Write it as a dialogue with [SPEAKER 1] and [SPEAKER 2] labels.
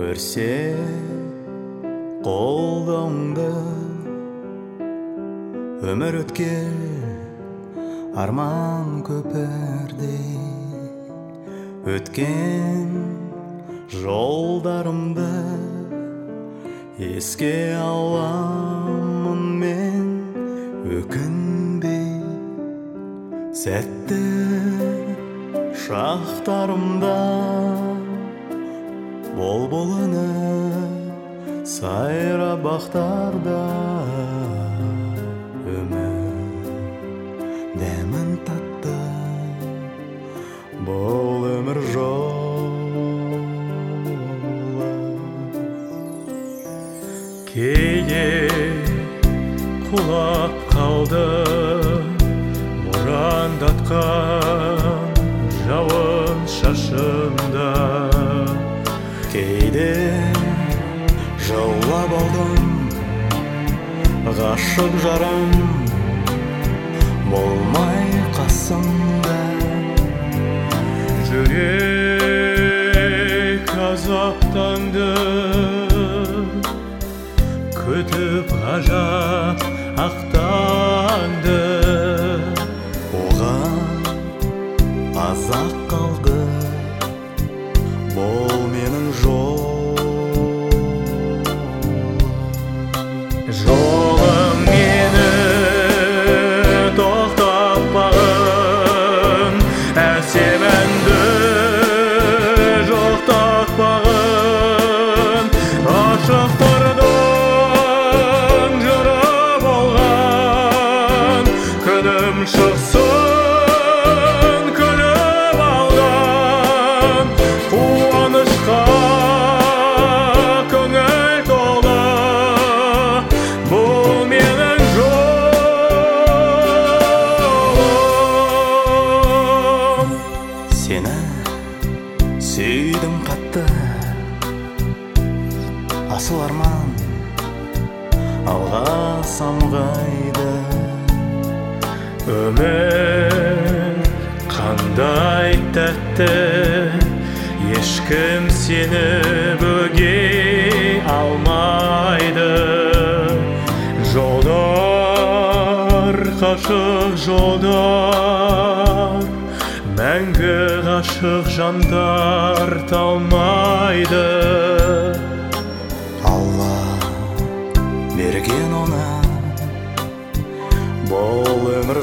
[SPEAKER 1] көрсе қолдауыңды өмір өткел арман көпірдей өткен жолдарымды еске аламын мен өкінбей сәтті шақтарымда. Бол бол сайра бақтарда өмір дәмін татты бұл өмір жолы
[SPEAKER 2] кейде құлап қалды борандатқан жауын шашында
[SPEAKER 1] жаулап алдым ғашық жарым болмай қасымда
[SPEAKER 2] жүрек азаптанды күтіп ғажап ақтанды күнім шықсын күліп алған қуанышқа көңіл толы бұл менің жолым
[SPEAKER 1] сені сүйдім қатты асыл арман алға самғайды
[SPEAKER 2] өмір қандай тәтті ешкім сені бөгей алмайды жолдар қашық жолдар мәңгі ғашық жандар талмайды
[SPEAKER 1] бұл өмір